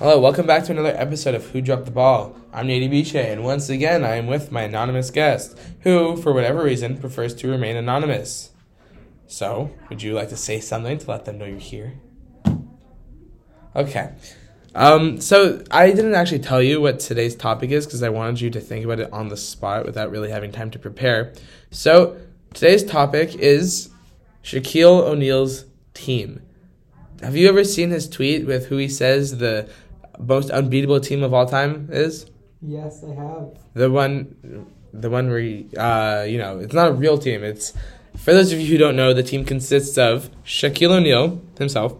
Hello, welcome back to another episode of Who Dropped the Ball. I'm Nady Biche, and once again, I am with my anonymous guest, who, for whatever reason, prefers to remain anonymous. So, would you like to say something to let them know you're here? Okay. Um, so I didn't actually tell you what today's topic is because I wanted you to think about it on the spot without really having time to prepare. So today's topic is Shaquille O'Neal's team. Have you ever seen his tweet with who he says the most unbeatable team of all time is? Yes, I have. The one, the one where he, uh, you know, it's not a real team. It's for those of you who don't know, the team consists of Shaquille O'Neal himself,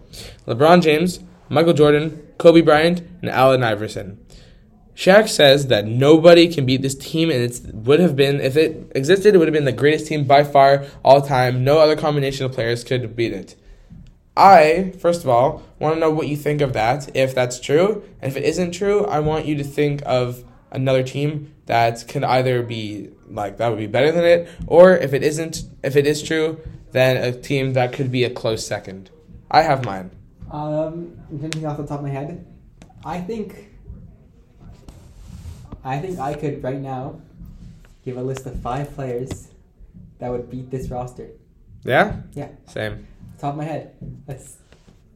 LeBron James, Michael Jordan, Kobe Bryant, and Allen Iverson. Shaq says that nobody can beat this team, and it would have been if it existed, it would have been the greatest team by far all time. No other combination of players could beat it. I, first of all, want to know what you think of that, if that's true. And if it isn't true, I want you to think of another team that can either be like that would be better than it, or if it isn't, if it is true, then a team that could be a close second. I have mine. Um, thinking off the top of my head, I think, I think I could right now give a list of five players that would beat this roster. Yeah. Yeah. Same. Top of my head. Let's.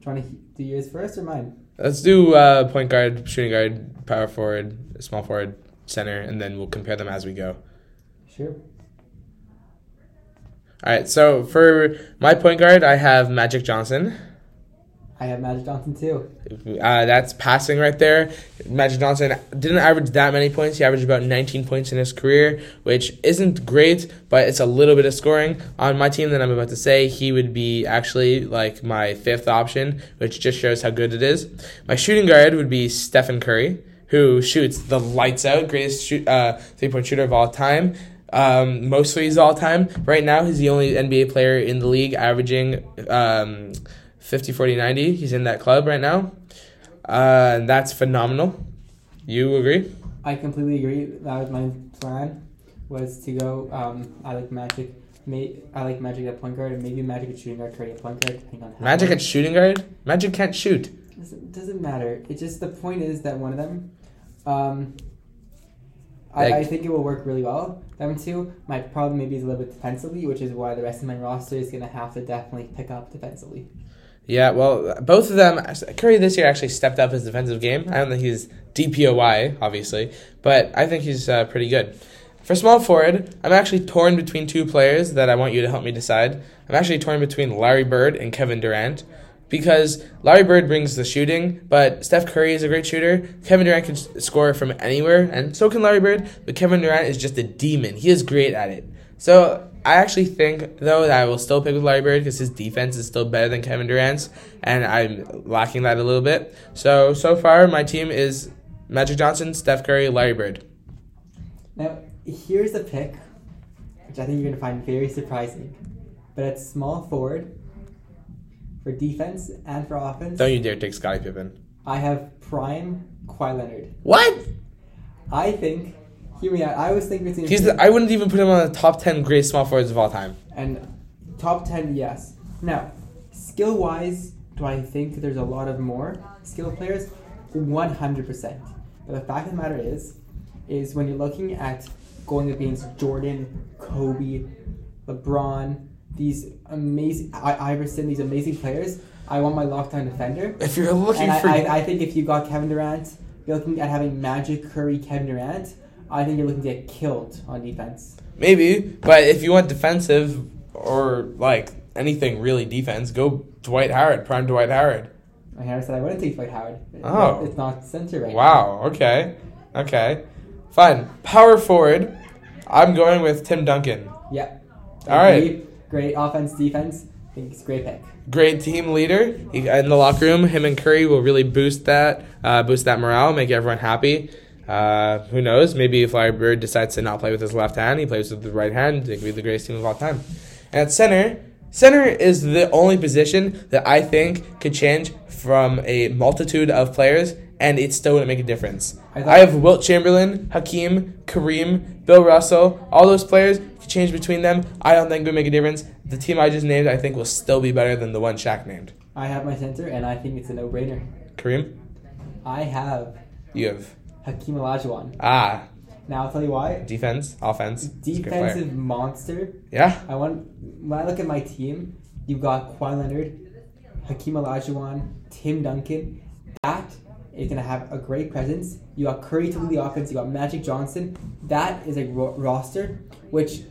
Do you want to do yours first or mine? Let's do uh, point guard, shooting guard, power forward, small forward, center, and then we'll compare them as we go. Sure. All right. So for my point guard, I have Magic Johnson. I have Magic Johnson too. Uh, that's passing right there. Magic Johnson didn't average that many points. He averaged about 19 points in his career, which isn't great, but it's a little bit of scoring. On my team that I'm about to say, he would be actually like my fifth option, which just shows how good it is. My shooting guard would be Stephen Curry, who shoots the lights out, greatest shoot, uh, three point shooter of all time. Um, most threes all time. Right now, he's the only NBA player in the league averaging. Um, 50 40 90 he's in that club right now uh, and that's phenomenal you agree I completely agree. That was my plan, was to go. Um, I like Magic. May, I like Magic at point guard, and maybe Magic at shooting guard, Curry at point guard, depending on how magic much. at shooting guard magic can't shoot Doesn't, doesn't matter. It just the point is that one of them, um, Like- I, I think it will work really well. Them two. My problem maybe is a little bit defensively, which is why the rest of my roster is gonna have to definitely pick up defensively. Yeah well both of them curry this year actually stepped up his defensive game i don't think he's dpoy obviously but i think he's uh, pretty good for small forward i'm actually torn between two players that i want you to help me decide i'm actually torn between larry bird and kevin durant because Larry Bird brings the shooting, but Steph Curry is a great shooter. Kevin Durant can score from anywhere, and so can Larry Bird, but Kevin Durant is just a demon. He is great at it. So I actually think, though, that I will still pick with Larry Bird because his defense is still better than Kevin Durant's, and I'm lacking that a little bit. So, so far, my team is Magic Johnson, Steph Curry, Larry Bird. Now, here's a pick, which I think you're gonna find very surprising, but it's small forward. For defense and for offense, Don't you dare take Scottie Pippen. I have prime Kawhi Leonard. What? I think. Hear me out. I was thinking between He's the, I wouldn't even put him on the top 10 greatest small forwards of all time. and top ten. Yes. Now, skill wise, do I think there's a lot of more skill players? One hundred percent. But the fact of the matter is, is when you're looking at going against Jordan, Kobe, LeBron, these amazing I- Iverson, these amazing players. I want my lockdown defender. If you're looking And I, for. I, I think if you got Kevin Durant, you're looking at having Magic, Curry, Kevin Durant. I think you're looking to get killed on defense. Maybe, but if you want defensive or like anything really defense, go Dwight Howard, prime Dwight Howard. I never said I wouldn't take Dwight Howard. Oh. it's not center right now. Wow. Okay. Okay. Fine. Power forward. I'm going with Tim Duncan. Yeah. All right. Great, great offense, defense. I think it's a great pick. Great team leader He- in the locker room. Him and Curry will really boost that, uh, boost that morale, make everyone happy. Uh, who knows? Maybe if Larry Bird decides to not play with his left hand, he plays with the right hand. They could be the greatest team of all time. And at center, center is the only position that I think could change from a multitude of players, and it still wouldn't make a difference. I I, have Wilt Chamberlain, Hakeem, Kareem, Bill Russell, all those players. If you change between them, I don't think it would make a difference. The team I just named, I think, will still be better than the one Shaq named. I have my center, and I think it's a no-brainer. Kareem? I have You have Hakeem Olajuwon. ah Now I'll tell you why. defense, offense. He's a great player. Defensive monster. Yeah. I want when I look at my team, you've got Kawhi Leonard, Hakeem Olajuwon, Tim Duncan. That is gonna have a great presence. You got Curry to lead the offense. You got Magic Johnson. That is a ro- roster which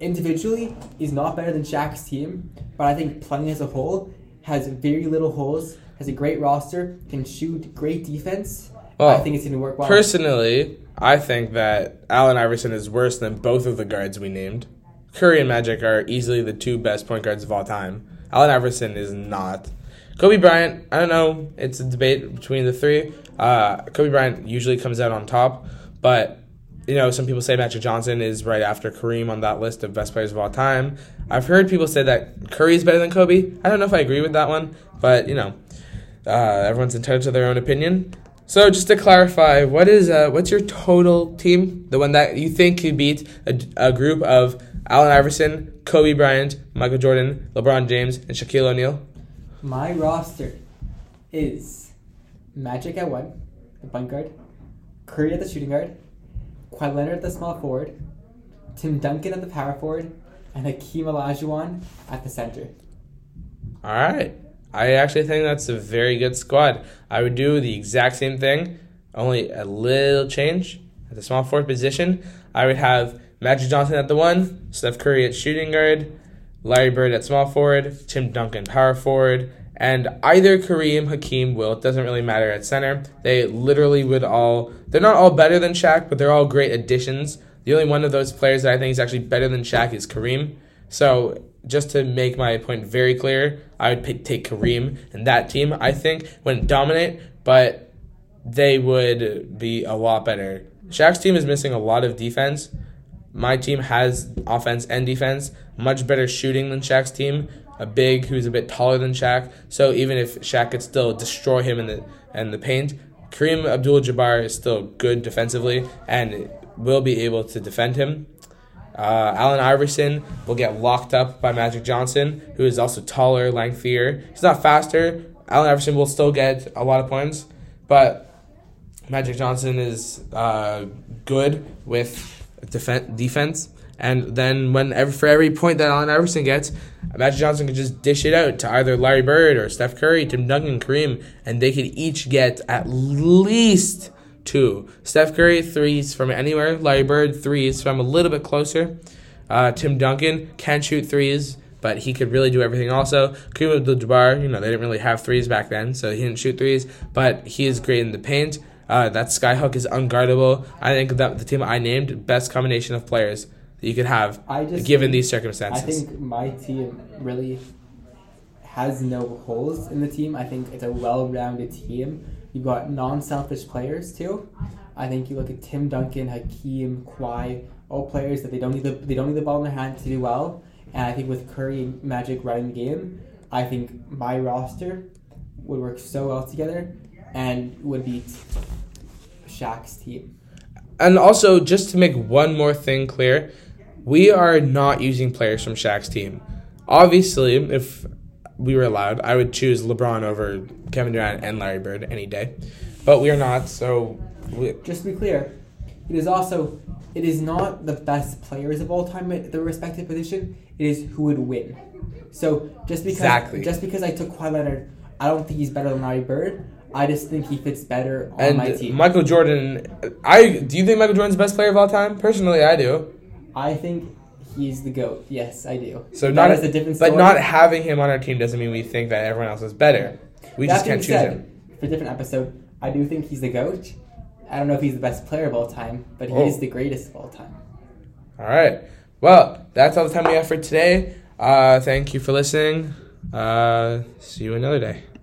individually is not better than Shaq's team, but I think playing as a whole has very little holes. Has a great roster, can shoot, great defense. I Well, think it's gonna work well. Personally, I think that Allen Iverson is worse than both of the guards we named. Curry and Magic are easily the two best point guards of all time. Allen Iverson is not. Kobe Bryant, I don't know. It's a debate between the three. Uh, Kobe Bryant usually comes out on top, but you know, some people say Magic Johnson is right after Kareem on that list of best players of all time. I've heard people say that Curry is better than Kobe. I don't know if I agree with that one, but you know, uh, everyone's entitled to their own opinion. So just to clarify, what is uh, what's your total team? The one that you think could beat a, a group of Allen Iverson, Kobe Bryant, Michael Jordan, LeBron James, and Shaquille O'Neal? My roster is Magic at one, the point guard, Curry at the shooting guard, Kawhi Leonard at the small forward, Tim Duncan at the power forward, and Hakeem Olajuwon at the center. All right. I actually think that's a very good squad. I would do the exact same thing, only a little change at the small forward position. I would have Magic Johnson at the one, Steph Curry at shooting guard, Larry Bird at small forward, Tim Duncan power forward, and either Kareem, Hakeem, Will. It doesn't really matter at center. They literally would all. They're not all better than Shaq, but they're all great additions. The only one of those players that I think is actually better than Shaq is Kareem. So just to make my point very clear, I would pick, take Kareem and that team. I think wouldn't dominate, but they would be a lot better. Shaq's team is missing a lot of defense. My team has offense and defense, much better shooting than Shaq's team. A big who's a bit taller than Shaq, so even if Shaq could still destroy him in the in the paint, Kareem Abdul-Jabbar is still good defensively and will be able to defend him. Uh, Allen Iverson will get locked up by Magic Johnson, who is also taller, lengthier. He's not faster. Allen Iverson will still get a lot of points, but Magic Johnson is uh, good with defen- defense. And then when every, for every point that Allen Iverson gets, Magic Johnson can just dish it out to either Larry Bird or Steph Curry, Tim Duncan, Kareem, and they could each get at least two. Steph Curry threes from anywhere. Larry Bird threes from a little bit closer. Uh, Tim Duncan can shoot threes, but he could really do everything also. Kareem Abdul-Jabbar, you know, they didn't really have threes back then, so he didn't shoot threes, but he is great in the paint. Uh, that skyhook is unguardable. I think that the team I named best combination of players that you could have I just given think- these circumstances. I think my team really has no holes in the team. I think it's a well-rounded team. You've got non-selfish players too. I think you look at Tim Duncan, Hakeem, Kawhi, all players that they don't need the they don't need the ball in their hand to do well. And I think with Curry and Magic running the game, I think my roster would work so well together and would beat Shaq's team. And also, just to make one more thing clear, we are not using players from Shaq's team. Obviously, if we were allowed, I would choose LeBron over Kevin Durant and Larry Bird any day. But we are not, so we, just to be clear, it is also it is not the best players of all time at their respective position. It is who would win. So just because Exactly. just because I took Kawhi Leonard, I don't think he's better than Larry Bird. I just think he fits better on my team. Michael Jordan. I do you think Michael Jordan's the best player of all time? Personally, I do. I think he's the goat. Yes, I do. So That not is a different story. but not having him on our team doesn't mean we think that everyone else is better. We That just can't choose said, him. For a different episode, I do think he's the goat. I don't know if he's the best player of all time, but he Oh. is the greatest of all time. All right. Well, that's all the time we have for today. Uh, thank you for listening. Uh, see you another day.